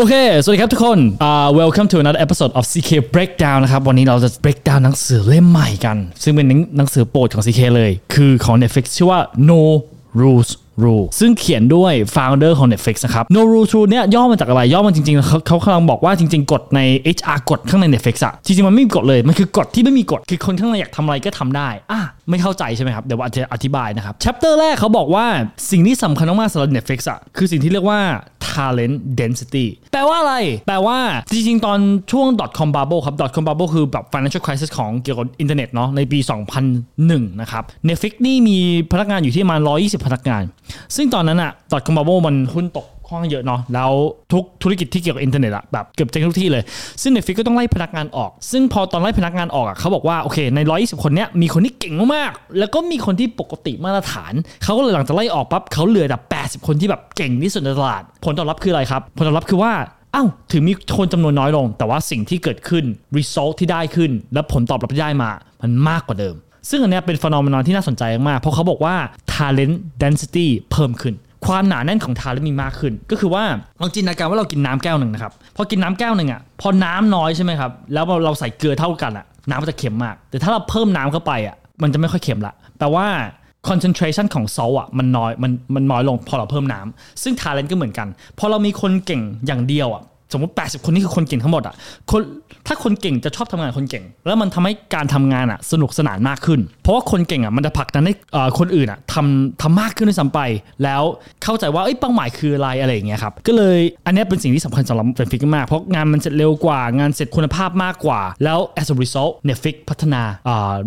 โอเค สวัสดีครับทุกคน uh, welcome to another episode of CK Breakdown นะครับ วันนี้เราจะ break down หนังสือเล่มใหม่กัน ซึ่งเป็นหนังสือโปรดของ CK เลย คือของ Netflix ชื่อว่า No Rules Rule ซึ่งเขียนด้วย founder ของ Netflix นะครับ No Rules Rule เนี่ยย่อมาจากอะไร ย่อมาจริงๆ เขาเขากำลังบอกว่าจริง ๆ กฎใน HR กฎข้างใน Netflix อะจริงๆ มันไม่มีกฎเลย มันคือกฎที่ไม่มีกฎ คือคนข้างในอยากทำอะไรก็ทำได้ อะ ไม่เข้าใจใช่ไหมครับ เดี๋ยวว่าจะอธิบายนะครับ chapter แรกเขาบอกว่าสิ่งที่สำคัญมากๆสำหรับ Netflix อะคือสิ่งที่เรียกว่า talent density แปลว่าอะไร แปลว่าจริงๆ ตอนช่วง .com bubble ครับ .com bubble คือแบบ financial crisis ของเกี่ยวกับอินเทอร์เน็ตเนาะในปี 2001 นะครับ Netflix นี่มีพนักงานอยู่ที่ประมาณ 120 พนักงาน ซึ่งตอนนั้นอะ .com bubble มันหุ้นตก ค่อนข้างเยอะเนาะแล้วทุกธุรกิจที่เกี่ยวกับอินเทอร์เน็ตอะแบบเกือบเจ๊งทุกที่เลย ซึ่ง Netflix ก็ต้องไล่พนักงานออก ซึ่งพอตอนไล่พนักงานออกอะเขาบอกว่าโอเคใน 120 คนเนี้ยมีคนที่เก่งมากๆแล้วก็มีคนที่ปกติมาตรฐาน เขาก็เลยหลังจากไล่ออกปั๊บเขาเหลือแต่80 คนที่แบบเก่งที่สุดในตลาด ผลตอบรับคืออะไรครับ ผลตอบรับคือว่าอ้าวถึงมีคนจำนวนน้อยลง แต่ว่าสิ่งที่เกิดขึ้น result ที่ได้ขึ้น และผลตอบรับที่ได้มา มันมากกว่าเดิม ซึ่งอันนี้เป็นฟ e n o m e n o n ที่น่าสนใจมาก เพราะเขาบอกว่า talent density เพิ่มขึ้น ความหนาแน่นของทาเลมีมากขึ้น ก็คือว่าลองจินตนาการว่าเรากินน้ำแก้วหนึ่งนะครับพอกินน้ำแก้วหนึ่งอะพอน้ำน้อยใช่ไหมครับแล้วเราใส่เกลือเท่ากันอะน้ำมันจะเค็มมาก แต่ถ้าเราเพิ่มน้ำเข้าไปอะมันจะไม่ค่อยเค็มละแปลว่า concentration ของซอลอะมันน้อยมันมันน้อยลงพอเราเพิ่มน้ำซึ่งทาเลนก็เหมือนกัน พอเรามีคนเก่งอย่างเดียวอะ สมมติ 80 คนนี่คือคนเก่งทั้งหมดอะคนถ้าคนเก่งจะชอบทำงานคนเก่ง แล้วมันทำให้การทำงานอะสนุกสนานมากขึ้น เพราะว่าคนเก่งอะมันจะผลักดันให้คนอื่นอะทำทำมากขึ้นด้วยซ้ำไป แล้วเข้าใจว่าเอ้ยเป้าหมายคืออะไรอะไรอย่างเงี้ยครับก็เลยอันนี้เป็นสิ่งที่สำคัญสำหรับ Netflix มากเพราะงานมันเสร็จเร็วกว่างานเสร็จคุณภาพมากกว่า แล้ว as a result Netflix พัฒนา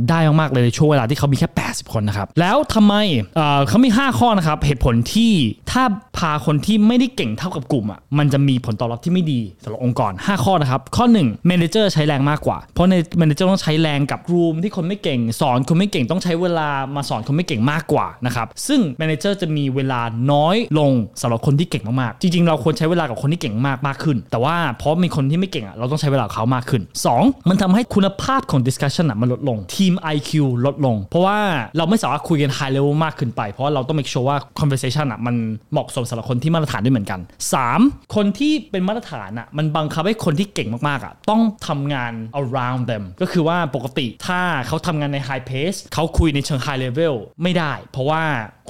ได้มากๆเลยในช่วงเวลาที่เขามีแค่ 80 คนนะครับแล้วทำไมเอ่อเขามี 5 ข้อนะครับเหตุผลที่ถ้าพาคนที่ไม่ได้เก่งเท่ากับกลุ่มอะมันจะมีผลตอบรับที่ไม่ดีสำหรับองค์กร 5 ข้อนะครับ ข้อ1 manager ใช้แรงมากกว่า เพราะใน manager ต้องใช้แรงกับรูมที่คนไม่เก่ง สอนคนไม่เก่งต้องใช้เวลามาสอนคนไม่เก่งมากกว่านะครับซึ่ง manager จะมีเวลาน้อยลงสำหรับคนที่เก่งมากๆจริงๆ เราควรใช้เวลากับคนที่เก่งมากมากขึ้น แต่ว่าเพราะมีคนที่ไม่เก่งอะเราต้องใช้เวลาเขามากขึ้น 2 มันทำให้คุณภาพของ discussion อะมันลดลงทีม IQ ลดลง เพราะว่าเราไม่สามารถคุยกัน high level มากขึ้นไป เพราะเราต้อง make sure ว่า conversation อะมันเหมาะสมสำหรับคนที่มาตรฐานด้วยเหมือนกัน 3. คนที่เป็นมาตรฐานอะมันบังคับให้คนที่เก่งมากๆอะต้องทำงาน around them ก็คือว่าปกติถ้าเขาทำงานใน high pace เขาคุยในเชิง high level ไม่ได้ เพราะว่า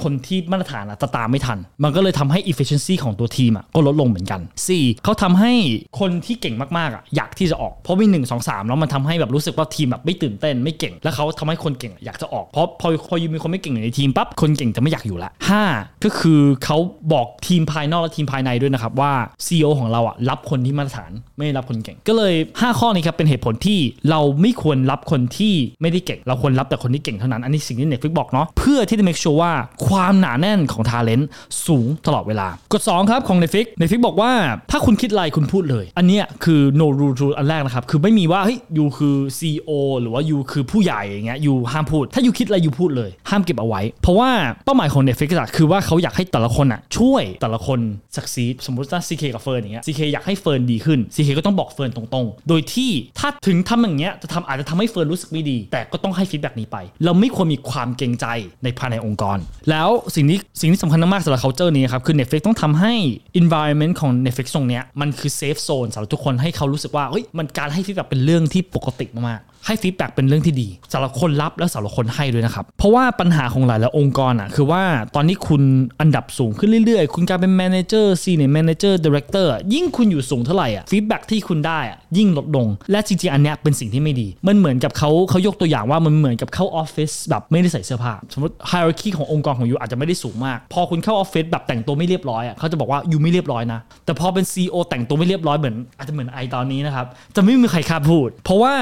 คนที่มาตรฐานอะจะตามไม่ทัน มันก็เลยทำให้ efficiency ของตัวทีมอะก็ลดลงเหมือนกัน 4. เขาทำให้คนที่เก่งมากๆอะอยากที่จะออก เพราะมี1 2 3แล้วมันทำให้แบบรู้สึกว่าทีมแบบไม่ตื่นเต้นไม่เก่ง แล้วเขาทำให้คนเก่งอยากจะออกเพราะพอพอยูมีคนไม่เก่งอยู่ในทีมปั๊บคนเก่งจะไม่อยากอยู่ละ 5. ก็คือเขาบอกทีมภายนอกและทีมภายในด้วยนะครับว่า CEO ของเราอะรับคนที่มาตรฐาน ไม่รับคนเก่ง ก็เลย 5 ข้อนี้ครับเป็นเหตุผลที่เราไม่ควรรับคนที่ไม่ได้เก่ง เราควรรับแต่คนที่เก่งเท่านั้น อันนี้สิ่งที่ Netflix บอกเนาะเพื่อที่จะ make sure ว่าความหนาแน่นของ talent สูงตลอดเวลากฎ2ครับของ Netflix Netflix บอกว่าถ้าคุณคิดอะไรคุณพูดเลย อันเนี้ยคือ no rule rule อันแรกนะครับคือไม่มีว่าเฮ้ยยูคือ CEO หรือว่ายูคือผู้ใหญ่อย่างเงี้ยยูห้ามพูด ถ้ายูคิดอะไรยูพูดเลย ห้ามเก็บเอาไว้ เพราะว่าเป้าหมายของ Netflix คือว่าเขาอยากให้แต่ละคนอะช่วยแต่ละคน succeed สมมติว่า CK กับเฟิร์นอย่างเงี้ย CK อยากให้เฟิร์นดีขึ้น CK ก็ต้องบอกเฟิร์นตรงๆ โดยที่ถ้าถึงทำอย่างเงี้ยจะทำอาจจะทำให้เฟิร์นรู้สึกไม่ดี แต่ก็ต้องให้ feedback นี้ไป เราไม่ควรมีความเกรงใจในภายในองค์กร แล้วสิ่งนี้สิ่งที่สำคัญมากๆสำหรับ culture นี้ครับคือ Netflix ต้องทำให้ environment ของ Netflix ตรงเนี้ยมันคือ safe zone สำหรับทุกคนให้เขารู้สึกว่าเฮ้ยมันการให้ feedback เป็นเรื่องที่ปกติมากๆ ให้ feedback เป็นเรื่องที่ดีสำหรับคนรับและสำหรับคนให้ด้วยนะครับ เพราะว่าปัญหาของหลายหลายองค์กรอะคือว่าตอนนี้คุณอันดับสูงขึ้นเรื่อยๆ คุณกลายเป็น manager senior manager director อะยิ่งคุณอยู่สูงเท่าไหร่อะ feedback ที่คุณได้อะยิ่งลดลง และจริงๆอันเนี้ยเป็นสิ่งที่ไม่ดี มันเหมือนกับเขาเขายกตัวอย่างว่ามันเหมือนกับเข้าออฟฟิศแบบไม่ได้ใส่เสื้อผ้าสมมติ hierarchy ขององค์กรของ you อาจจะไม่ได้สูงมาก พอคุณเข้าออฟฟิศแบบแต่งตัวไม่เรียบร้อยอะเขาจะบอกว่า you ไม่เรียบร้อยนะแต่พอเป็น CEO แต่งตัวไม่เรียบร้อยเหมือนอาจจะเหมือน I ตอนนี้นะครับจะไม่มีใครกล้าพูด เพราะว่า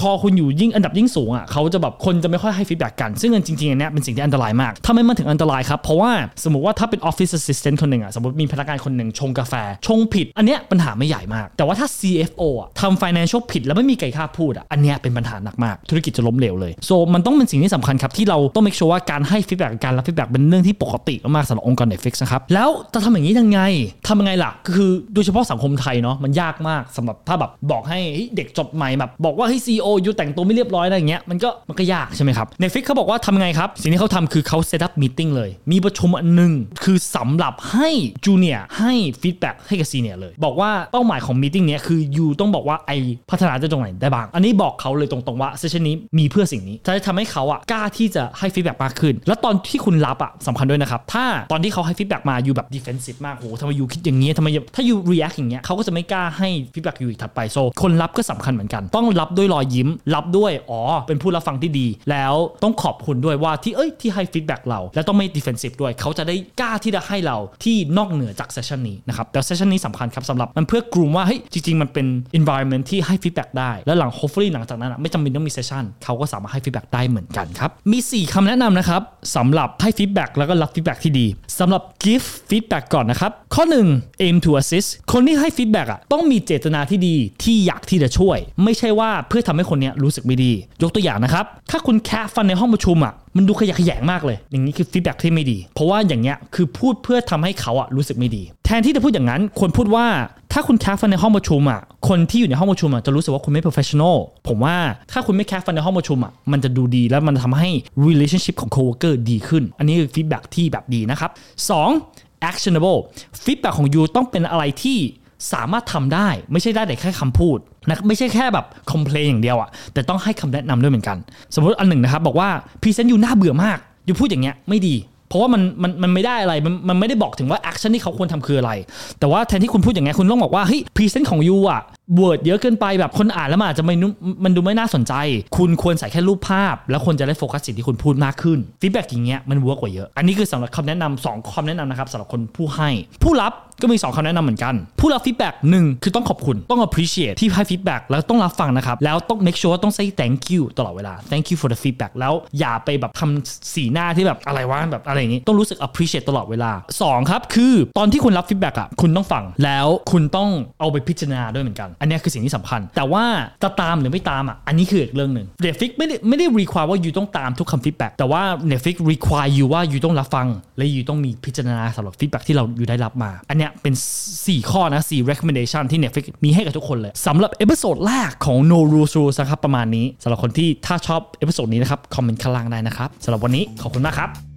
คอคุณอยู่ยิ่งอันดับยิ่งสูงอะเขาจะแบบคนจะไม่ค่อยให้ feedback กัน ซึ่งจริงๆอันเนี้ยเป็นสิ่งที่อันตรายมากทำไมมันถึงอันตรายครับเพราะว่าสมมติว่าถ้าเป็น Office Assistant คนหนึ่งอะสมมติมีพนักงานคนหนึ่งชงกาแฟ ชงผิด อันเนี้ยปัญหาไม่ใหญ่มาก แต่ว่าถ้า CFO อะทำ financial ผิดแล้วไม่มีใครกล้าพูดอะอันเนี้ยเป็นปัญหาหนักมาก ธุรกิจจะล้มเหลวเลย so มันต้องเป็นสิ่งที่สำคัญครับที่เราต้อง make sure ว่าการให้ feedback การรับ feedback เป็นเรื่องที่ปกติมากสำหรับองค์กร Netflix นะครับแล้วจะทำอย่างนี้ยังไงทำยังไงล่ะคือโดยเฉพาะสังคมไทยเนาะมันยากมากสำหรับถ้าแบบบอกให้เด็กจบใหม่แบบบอกว่าเฮ้ย CEO ยุดแต่งตัวไม่เรียบร้อยอะไรอย่างเงี้ยมันก็มันก็ยากใช่ไหมครับ Netflix เขาบอกว่าทำไงครับสิ่งที่เขาทำคือเขา set up meeting เลย มีประชุมอันหนึ่งคือสำหรับให้จูเนียให้ feedback ให้กับ senior เลย บอกว่าเป้าหมายของ meeting เนี้ยคือ you ต้องบอกว่า I พัฒนาจะตรงไหนได้บ้าง อันนี้บอกเขาเลยตรงๆว่า session นี้มีเพื่อสิ่งนี้จะทำให้เขาอะกล้าที่จะให้ feedback มากขึ้น แล้วตอนที่คุณรับอะสำคัญด้วยนะครับถ้าตอนที่เขาให้ feedback มา you แบบ defensive มากโหทำไม you คิดอย่างนี้ทำไมถ้า you react อย่างเงี้ยเขาก็จะไม่กล้าให้ feedback you อีกถัดไป so คนรับก็สำคัญเหมือนกัน ต้องรับด้วยรอยยิ้มรับด้วยอ๋อเป็นผู้รับฟังที่ดี แล้วต้องขอบคุณด้วยว่าที่เอ้ยที่ให้ feedback เรา แล้วต้องไม่ defensive ด้วย เขาจะได้กล้าที่จะให้เราที่นอกเหนือจาก session นี้นะครับแต่ session นี้สำคัญครับสำหรับมันเพื่อ groom ว่าเฮ้ยจริงๆ มันเป็น environment ที่ให้ feedback ได้ แล้วหลัง hopefully หลังจากนั้นไม่จำเป็นต้องมี session เขาก็สามารถให้ feedback ได้เหมือนกันครับมี 4คำแนะนำนะครับสำหรับให้ feedback แล้วก็รับ feedback ที่ดีสำหรับ give feedback ก่อนนะครับข้อ 1 aim to assist คนที่ให้ feedback อะต้องมีเจตนาที่ดีที่อยากที่จะช่วย ไม่ใช่ว่าเพื่อทำให้คนเนี้ยรู้สึกไม่ดี ยกตัวอย่างนะครับ ถ้าคุณแคะฟันในห้องประชุมอะมันดูขยะแขยงมากเลย อย่างนี้คือ feedback ที่ไม่ดี เพราะว่าอย่างเงี้ยคือพูดเพื่อทำให้เขาอะรู้สึกไม่ดี แทนที่จะพูดอย่างนั้นควรพูดว่าถ้าคุณแคะฟันในห้องประชุมอะคนที่อยู่ในห้องประชุมอะจะรู้สึกว่าคุณไม่ professional ผมว่าถ้าคุณไม่แคะฟันในห้องประชุมอะมันจะดูดีแล้วมันทำให้ relationship ของ coworker ดีขึ้น อันนี้คือ feedback ที่แบบดีนะครับ 2 actionable feedback ของ you ต้องเป็นอะไรที่สามารถทำได้ ไม่ใช่ได้แต่แค่คำพูด นะไม่ใช่แค่แบบ complain อย่างเดียวอะแต่ต้องให้คำแนะนำด้วยเหมือนกัน สมมติอันหนึ่งนะครับบอกว่า present you น่าเบื่อมาก you พูดอย่างเงี้ยไม่ดี เพราะว่ามันมันมันไม่ได้อะไรมันมันไม่ได้บอกถึงว่า action ที่เขาควรทำคืออะไร แต่ว่าแทนที่คุณพูดอย่างเงี้ยคุณต้องบอกว่าเฮ้ย present ของ you อะ word เยอะเกินไปแบบคนอ่านแล้วมันอาจจะไม่นุมันดูไม่น่าสนใจ คุณควรใส่แค่รูปภาพ แล้วคนจะได้โฟกัสสิ่งที่คุณพูดมากขึ้น feedback อย่างเงี้ยมัน work กว่าเยอะ อันนี้คือสำหรับคำแนะนำสองคำแนะนำนะครับสำหรับคนผู้ให้ ผู้รับก็มี 2คำแนะนำเหมือนกัน ผู้รับ feedback หนึ่งคือต้องขอบคุณต้อง appreciate ที่ให้ feedback แล้วต้องรับฟังนะครับ แล้วต้อง make sure ว่าต้อง say thank you ตลอดเวลา thank you for the feedback แล้วอย่าไปแบบทำสีหน้าที่แบบอะไรวะแบบอะไรอย่างนี้ ต้องรู้สึก appreciate ตลอดเวลา 2 ครับ คือตอนที่คุณรับ feedback อะคุณต้องฟังแล้วคุณต้องเอาไปพิจารณาด้วยเหมือนกันอันนี้คือสิ่งที่สำคัญ แต่ว่าจะตามหรือไม่ตามอะอันนี้คืออีกเรื่องหนึ่ง Netflix ไม่ได้ไม่ได้ require ว่า you ต้องตามทุกคำ feedback แต่ว่า Netflix require you ว่า you ต้องรับฟัง และ you ต้องมีพิจารณาสำหรับ feedback ที่เรา you ได้รับมา อันเนี้ยเป็น 4 ข้อนะ4 recommendation ที่ Netflix มีให้กับทุกคนเลยสำหรับ episode แรกของ No Rules Rules นะครับประมาณนี้สำหรับคนที่ถ้าชอบ episode นี้นะครับคอมเมนต์ข้างล่างได้นะครับสำหรับวันนี้ขอบคุณมากครับ